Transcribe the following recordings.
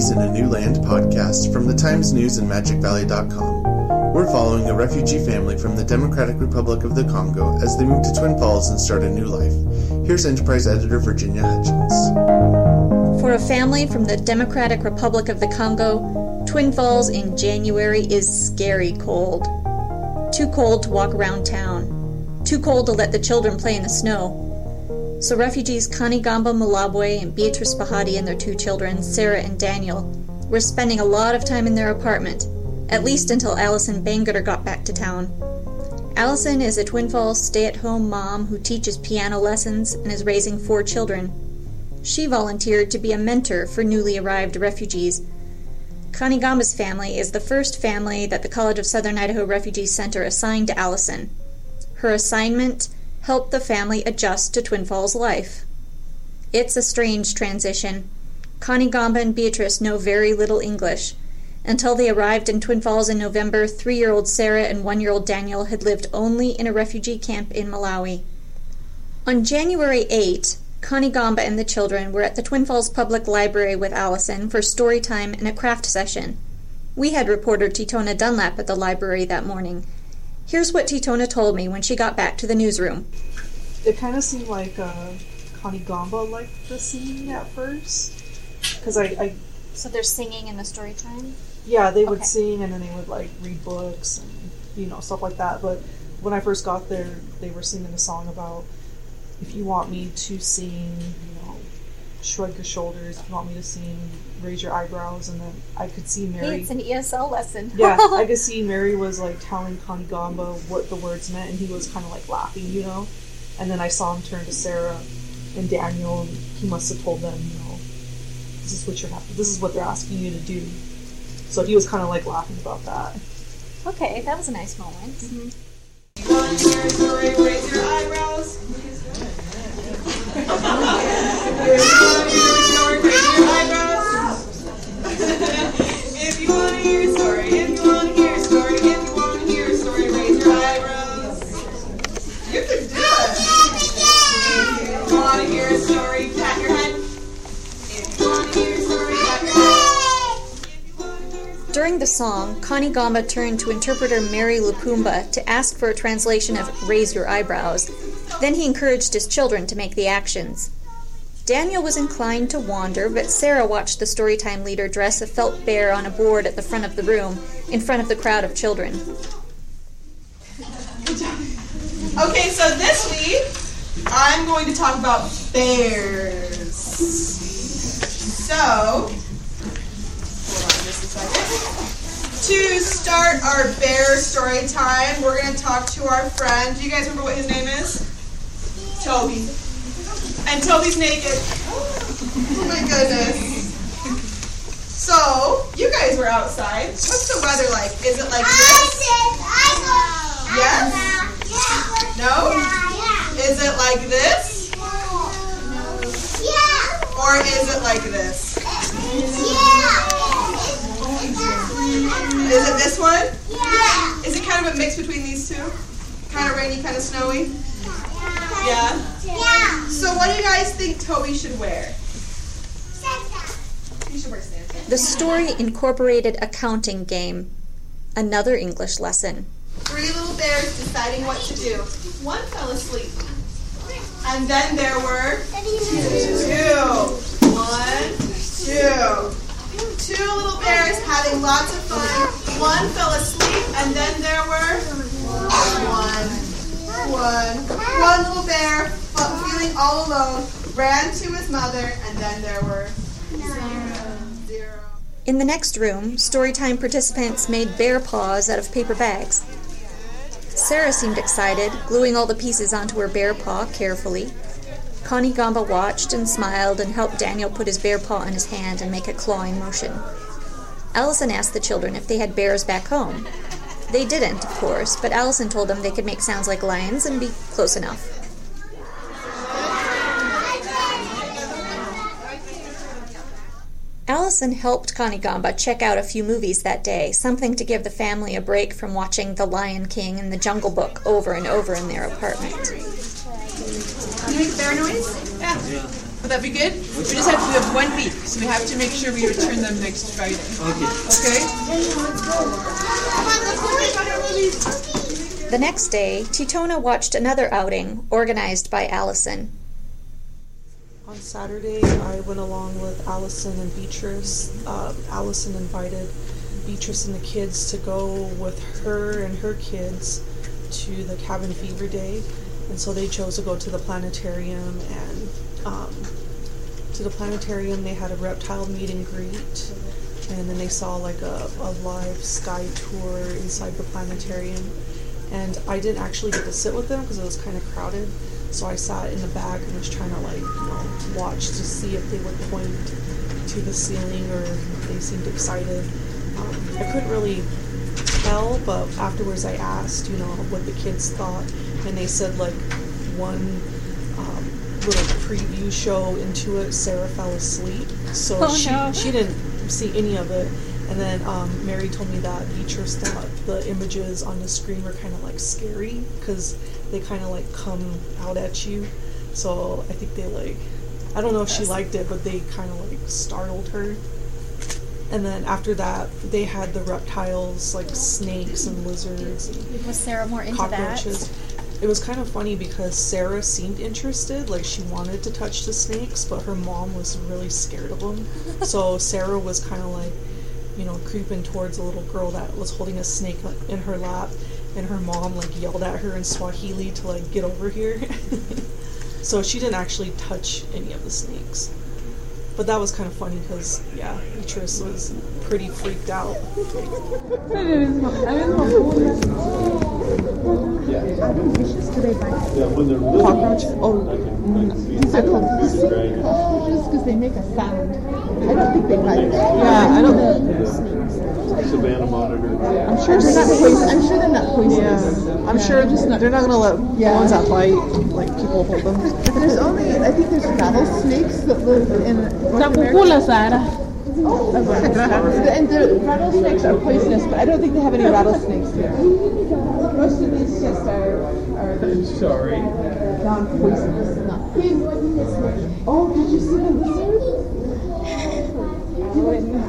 Refugees in a New Land podcast from the Times News and MagicValley.com. We're following a refugee family from the Democratic Republic of the Congo as they move to Twin Falls and start a new life. Here's Enterprise editor Virginia Hutchins. For a family from the Democratic Republic of the Congo, Twin Falls in January is scary cold. Too cold to walk around town. Too cold to let the children play in the snow. So refugees Kanigamba Malabwe and Beatrice Bahati and their two children, Sarah and Daniel, were spending a lot of time in their apartment, at least until Allison Bangerter got back to town. Allison is a Twin Falls stay at home mom who teaches piano lessons and is raising four children. She volunteered to be a mentor for newly arrived refugees. Kanigamba's family is the first family that the College of Southern Idaho Refugee Center assigned to Allison. Her assignment helped the family adjust to Twin Falls life. It's a strange transition. Kanigamba and Beatrice know very little English. Until they arrived in Twin Falls in November, three year old Sarah and one year old Daniel had lived only in a refugee camp in Malawi. On January 8, Kanigamba and the children were at the Twin Falls Public Library with Allison for story time and a craft session. We had reporter Tetona Dunlap at the library that morning, Here's what Tetona told me when she got back to the newsroom. It kind of seemed like uh, Kanigamba liked the singing at first. Because I, I. So they're singing in the story time? Yeah, they would okay. sing and then they would like read books and, you know, stuff like that. But when I first got there, they were singing a song about if you want me to sing, you know, shrug your shoulders. If you want me to sing, raise your eyebrows, and then I could see Mary. Hey, it's an ESL lesson. yeah, I could see Mary was like telling Kanigamba what the words meant, and he was kind of like laughing, you know. And then I saw him turn to Sarah and Daniel, and he must have told them, you know, this is what you're having. This is what they're asking you to do. So he was kind of like laughing about that. Okay, that was a nice moment. Mm-hmm. raise your eyebrows. if you want to hear a story, if you want to hear a story, if you want to hear a story, raise your eyebrows. You can do it. If you want to hear a story, pat your head. If you want to hear a story, pat your head. During the song, Kanigamba turned to interpreter Mary Lupumba to ask for a translation of Raise Your Eyebrows. Then he encouraged his children to make the actions. Daniel was inclined to wander, but Sarah watched the storytime leader dress a felt bear on a board at the front of the room, in front of the crowd of children. Okay, so this week I'm going to talk about bears. So, hold on just a second. To start our bear story time, we're going to talk to our friend. Do you guys remember what his name is? Toby. And Toby's naked. Oh my goodness. So, you guys were outside. What's the weather like? Is it like this? Yes? No? Is it like this? Or is it like this? Is it this one? Yeah. Is it kind of a mix between these two? Kind of rainy, kind of snowy? Yeah? Yeah. So what do you guys think Toby should wear? Santa. He should wear Santa. The story incorporated a counting game. Another English lesson. Three little bears deciding what to do. One fell asleep. And then there were two. One, two. Two little bears having lots of fun. One fell asleep, and then there were one one. One little bear, feeling all alone, ran to his mother, and then there were zero. In the next room, storytime participants made bear paws out of paper bags. Sarah seemed excited, gluing all the pieces onto her bear paw carefully. Kanigamba watched and smiled and helped Daniel put his bear paw on his hand and make a clawing motion. Allison asked the children if they had bears back home. They didn't, of course, but Allison told them they could make sounds like lions and be close enough. Allison helped Kanigamba check out a few movies that day, something to give the family a break from watching The Lion King and The Jungle Book over and over in their apartment. Can you make bear noise? Yeah. Would that be good? We just have we have one week, so we have to make sure we return them next Friday. Okay. Okay? The next day, Tetona watched another outing organized by Allison. On Saturday, I went along with Allison and Beatrice. Um, Allison invited Beatrice and the kids to go with her and her kids to the Cabin Fever Day. And so they chose to go to the planetarium and um, to the planetarium they had a reptile meet and greet and then they saw like a, a live sky tour inside the planetarium. And I didn't actually get to sit with them because it was kind of crowded so I sat in the back and was trying to like you know watch to see if they would point to the ceiling or if they seemed excited. Um, I couldn't really tell but afterwards I asked you know what the kids thought and they said like one um, little preview show into it, Sarah fell asleep, so Oh, she no. she didn't see any of it. And then um, Mary told me that Beatrice thought the images on the screen were kind of like scary because they kind of like come out at you. So I think they like, I don't know if she liked it, but they kind of like startled her. And then after that, they had the reptiles like snakes and lizards and Was Sarah more into cockroaches. It was kind of funny because Sarah seemed interested, like she wanted to touch the snakes, but her mom was really scared of them. so Sarah was kind of like, you know, creeping towards a little girl that was holding a snake in her lap, and her mom like yelled at her in Swahili to like get over here. so she didn't actually touch any of the snakes. But that was kind of funny because, yeah, Beatrice was pretty freaked out. Cockroach. Oh, these are called hissing cockroaches because they make a sound. I don't think they bite. Yeah, I don't. Savannah monitor. I'm sure they're not poisonous. I'm sure they're not poisonous. I'm sure just not, they're not gonna let Yeah. ones that bite like people hold them. There's only, I think there's rattlesnakes that live in North America. And the rattlesnakes are poisonous, but I don't think they have any rattlesnakes here. Most of these just are, are Sorry. non-poisonous. Not poisonous. Oh, did you see the lizard? You wouldn't know.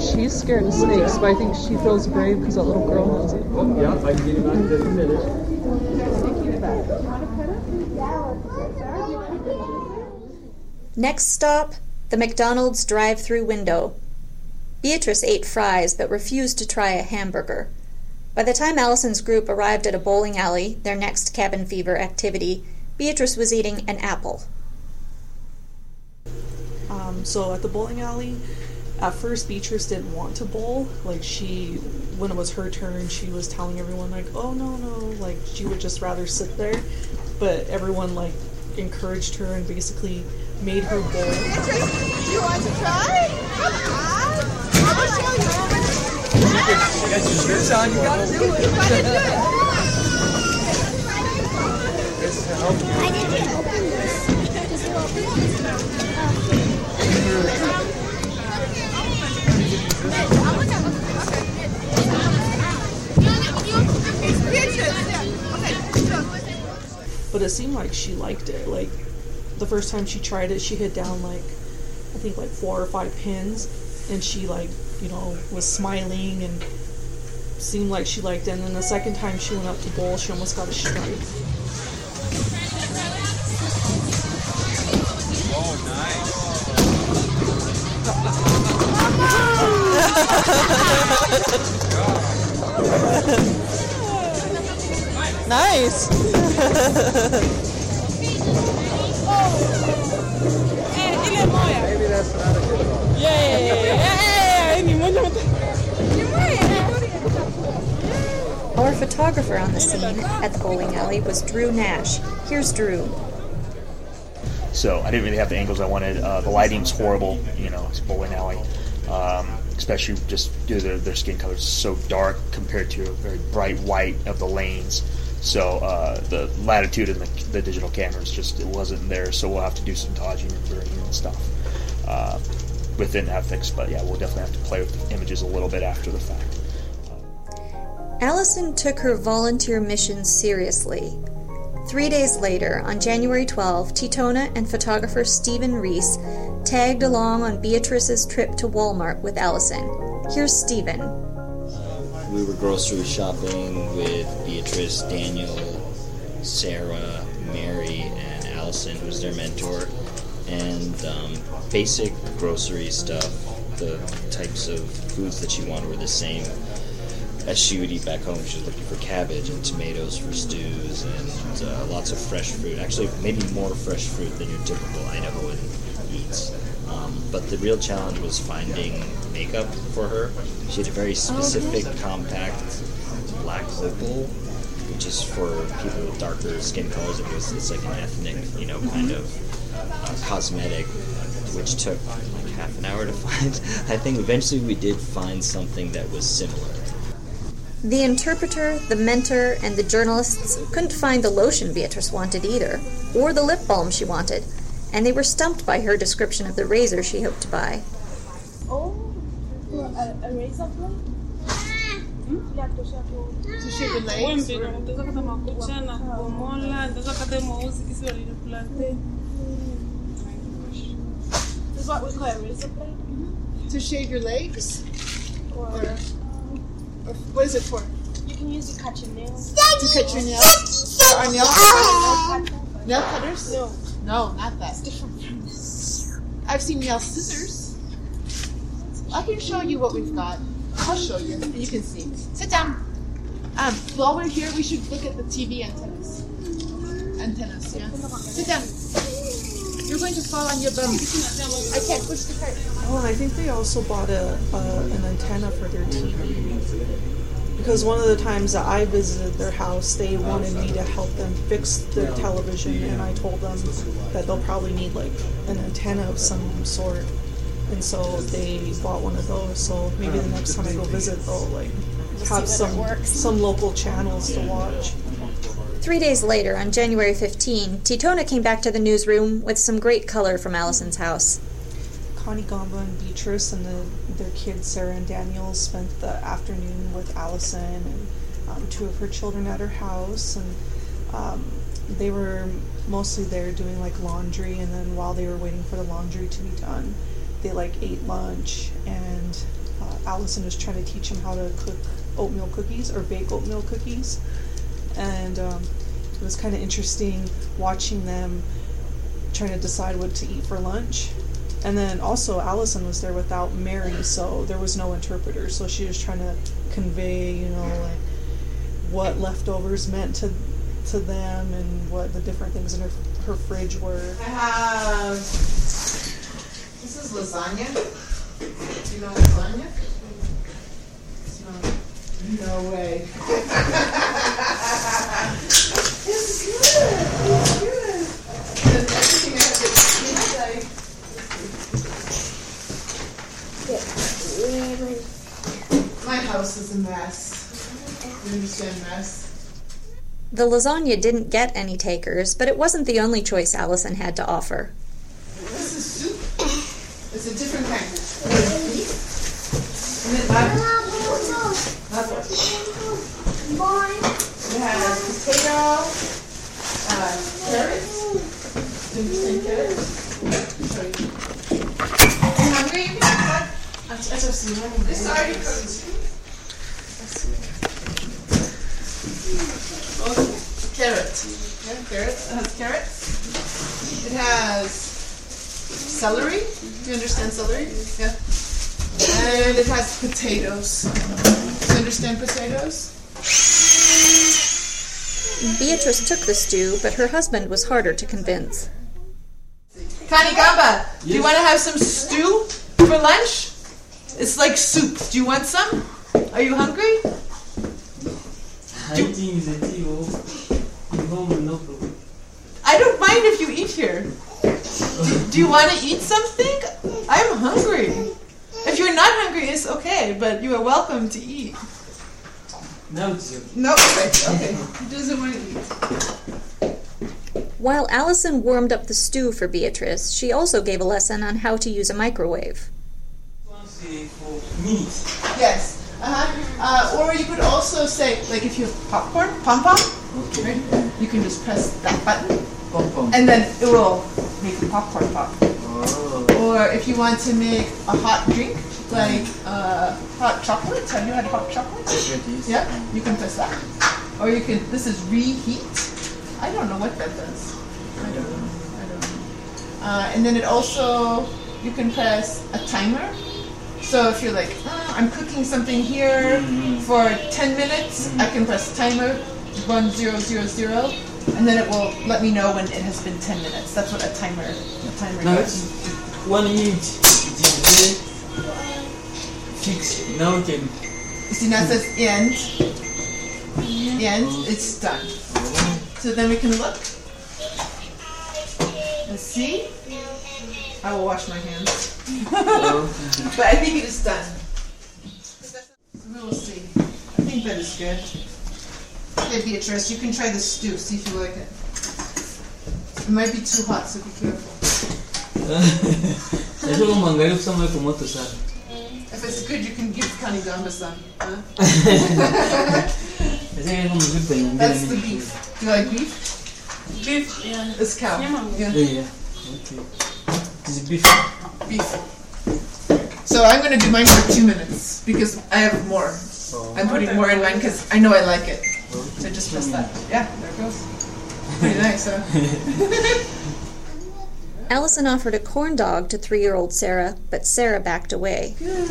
She's scared of snakes, but I think she feels brave because that little girl knows it. Yeah, I can get him out in just a minute. Next stop, the McDonald's drive through window. Beatrice ate fries but refused to try a hamburger. By the time Allison's group arrived at a bowling alley, their next cabin fever activity, Beatrice was eating an apple. Um, so at the bowling alley, at first Beatrice didn't want to bowl. Like she, when it was her turn, she was telling everyone like, "Oh no, no!" Like she would just rather sit there. But everyone like encouraged her and basically made her bowl. beatrice, You want to try? I will show you. You got your shirts on, you gotta do it. You gotta do it. But it seemed like she liked it. Like the first time she tried it, she hit down like I think like four or five pins, and she like you know was smiling and seemed like she liked it. And then the second time she went up to bowl, she almost got a strike. Nice. Our photographer on the scene at the bowling alley was Drew Nash. Here's Drew. So I didn't really have the angles I wanted. Uh, the lighting's horrible, you know, it's bowling alley. Um, especially just to their, their skin color is so dark compared to a very bright white of the lanes. So uh, the latitude in the, the digital cameras just it wasn't there. So we'll have to do some dodging and burning and stuff. Uh, within ethics. But yeah, we'll definitely have to play with the images a little bit after the fact. Allison took her volunteer mission seriously. Three days later, on January 12, Tetona and photographer Stephen Reese tagged along on Beatrice's trip to Walmart with Allison. Here's Stephen. We were grocery shopping with Beatrice, Daniel, Sarah, Mary, and Allison, who's their mentor, and um, basic grocery stuff. The types of foods that she wanted were the same as she would eat back home. She was looking for cabbage and tomatoes for stews and uh, lots of fresh fruit. Actually, maybe more fresh fruit than your typical Idahoan eats. Um, but the real challenge was finding makeup for her. She had a very specific, compact black opal, which is for people with darker skin colors. It was it's like an ethnic, you know, kind of uh, cosmetic, which took like half an hour to find. I think eventually we did find something that was similar. The interpreter, the mentor, and the journalists couldn't find the lotion Beatrice wanted either, or the lip balm she wanted, and they were stumped by her description of the razor she hoped to buy. Oh, a, a razor blade? To shave your legs? This mm-hmm. mm-hmm. is what we call a razor blade? To shave your legs? Or Or what is it for? you can use it to cut your nails. To cut your nails? There are nail cutters? No, Nail cutters? no. No, not that. Different. I've seen nail scissors. I can show you what we've got. I'll show you, and you can see. Sit down. Um, while we're here, we should look at the TV antennas. Antennas, yeah. Sit down. You're going to fall on your bum. I can't push the cart. Oh, and I think they also bought a, a an antenna for their TV. Because one of the times that I visited their house, they wanted me to help them fix their television, and I told them that they'll probably need like an antenna of some sort. And so they bought one of those. So maybe the next time I go visit, they'll like have some some local channels to watch. Three days later, on January 15, Tetona came back to the newsroom with some great color from Allison's house. Kanigamba and Beatrice and the, their kids, Sarah and Daniel, spent the afternoon with Allison and um, two of her children at her house. And um, they were mostly there doing like laundry. And then while they were waiting for the laundry to be done, they like ate lunch. And uh, Allison was trying to teach them how to cook oatmeal cookies or bake oatmeal cookies. And um, it was kind of interesting watching them trying to decide what to eat for lunch. And then also Allison was there without Mary, so there was no interpreter. So she was trying to convey, you know, like what leftovers meant to to them and what the different things in her her fridge were. I have. This is lasagna. Do you know lasagna? No, no way. The lasagna didn't get any takers, but it wasn't the only choice Allison had to offer. This is soup. It's a different kind. And it has, it has potato, uh, carrots. Do you understand carrots? Show you. Are you hungry? This already cooked. Yeah, carrots. It has carrots. It has celery. Do you understand celery? Yeah. And it has potatoes. Do you understand potatoes? Beatrice took the stew, but her husband was harder to convince. Kanigamba, do you want to have some stew for lunch? It's like soup. Do you want some? Are you hungry? I don't mind if you eat here. Do, do you want to eat something? I'm hungry. If you're not hungry, it's okay, but you are welcome to eat. No, it's No, okay, okay. He doesn't want to eat. While Allison warmed up the stew for Beatrice, she also gave a lesson on how to use a microwave. For minutes. Yes. Uh-huh. Uh, or you could also say, like if you have popcorn, pom pom, right? You can just press that button, Pom pom. and then it will make the popcorn pop. Oh. Or if you want to make a hot drink, like uh, hot chocolate. Have you had hot chocolate? Yeah, you can press that. Or you can. This is reheat. I don't know what that does. I don't know. I don't know. Uh, and then it also you can press a timer. So if you're like, "Ah, I'm cooking something here for 10 minutes, I can press timer one zero zero zero, and then it will let me know when it has been 10 minutes. That's what a timer a timer Now does. it's one minute. It is very fixed. Now we can. You see now it says end. End. It's done. So then we can look. Let's see. I will wash my hands. but I think it is done. We will see. I think that is good. Okay, Beatrice, you can try the stew, see if you like it. It might be too hot, so be careful. Eso como mangai usamos como tu sabes. If it's good, you can give Kanigamba some. Huh? Ese es como súper bien. That's the beef. Do you like beef? Beef, yeah. It's cow. Yeah. Yeah. Yeah, yeah. Okay. It is beef. beef. So I'm gonna do mine for two minutes because I have more. Oh. I'm putting more in mine because I know I like it. So just press that. Yeah, there it goes. Pretty nice, huh? Allison offered a corn dog to three year old Sarah, but Sarah backed away. Good.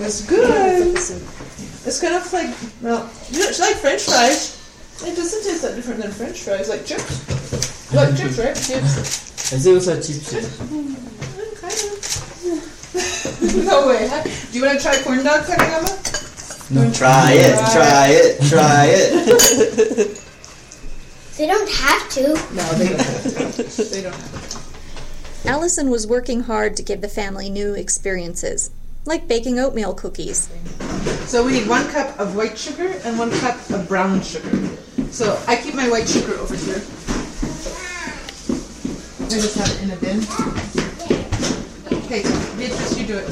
It's good. It's kind of like well, you know, it's like French fries. It doesn't taste that different than French fries, like chips. You like chips, right? Chips. Ese usa chips. Kind of. no way. huh? Do you want to try corn dogs, dog, Kanagama? Try it, try it, try it. They don't have to. No, they don't. Have to. They don't have to. Allison was working hard to give the family new experiences, like baking oatmeal cookies. So we need one cup of white sugar and one cup of brown sugar. So I keep my white sugar over here. I just have it in a bin. Okay, Beatrice, you do it.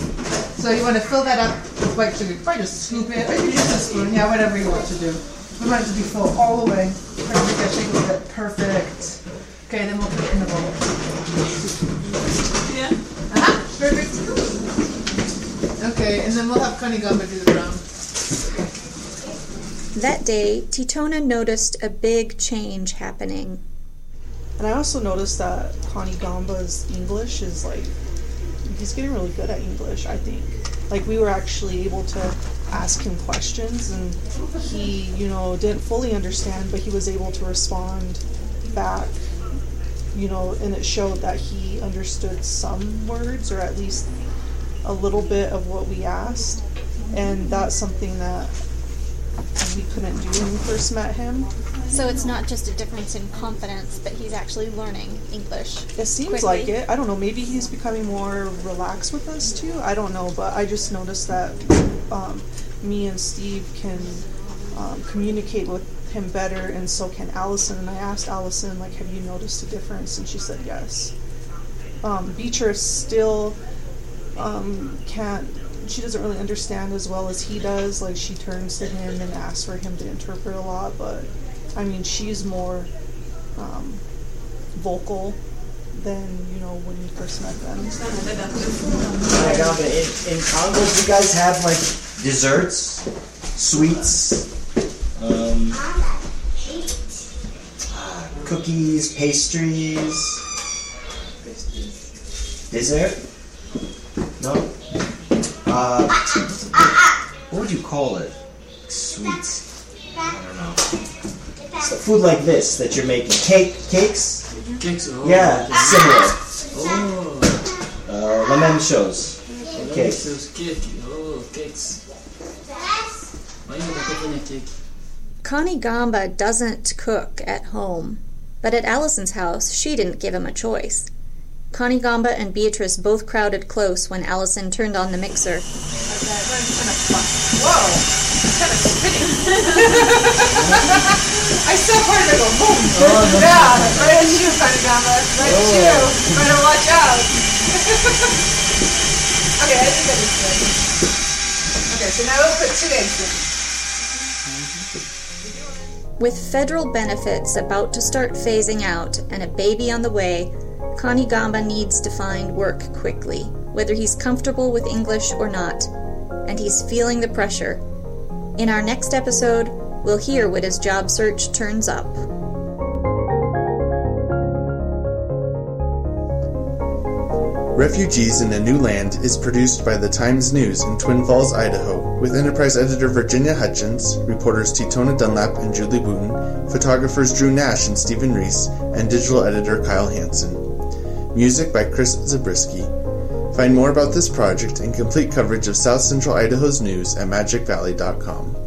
So you want to fill that up with white sugar. Probably just scoop it, or you can use a spoon. Yeah, whatever you want to do. We want it to be full all the way. Try to make that shake a little bit. Perfect. Okay, then we'll put it in the bowl. Yeah. Uh-huh, perfect. Okay, and then we'll have Kanigamba do the brown. That day, Tetona noticed a big change happening. And I also noticed that Kanigamba's English is like he's getting really good at English, I think. Like we were actually able to ask him questions and he, you know, didn't fully understand, but he was able to respond back, you know, and it showed that he understood some words or at least a little bit of what we asked. And that's something that we couldn't do when we first met him. So it's not just a difference in confidence, but he's actually learning English. It seems quickly. like it. I don't know. Maybe he's becoming more relaxed with us too. I don't know, but I just noticed that um, me and Steve can um, communicate with him better, and so can Allison. And I asked Allison, like, have you noticed a difference? And she said yes. Um, Beatrice still um, can't. She doesn't really understand as well as he does. Like she turns to him and asks for him to interpret a lot, but I mean, she's more um, vocal than you know when you first met them. Like, um, in, in Congo, do you guys have like desserts, sweets, um, cookies, pastries, dessert? No. Uh, what would you call it? Sweets. I don't know. So food like this that you're making, cake, cakes. Cakes. Oh, Yeah, okay. similar. Oh. Uh, la même chose. Cakes. Cakes. Cake. Oh, cakes. You not a cake? Kanigamba doesn't cook at home, but at Allison's house, she didn't give him a choice. Kanigamba and Beatrice both crowded close when Allison turned on the mixer. Whoa! Kind of spinning. I saw part of it go boom. Oh, yeah, right at you, Kanigama. Right oh. at you. Better watch out. okay, I think that is good. Okay, so now we'll put two in. With federal benefits about to start phasing out and a baby on the way, Kanigamba needs to find work quickly, whether he's comfortable with English or not, and he's feeling the pressure. In our next episode, we'll hear what his job search turns up. Refugees in a New Land is produced by the Times News in Twin Falls, Idaho, with Enterprise editor Virginia Hutchins, reporters Tetona Dunlap and Julie Wooten, photographers Drew Nash and Stephen Reese, and digital editor Kyle Hansen. Music by Chris Zabriskie. Find more about this project and complete coverage of South Central Idaho's news at magicvalley.com.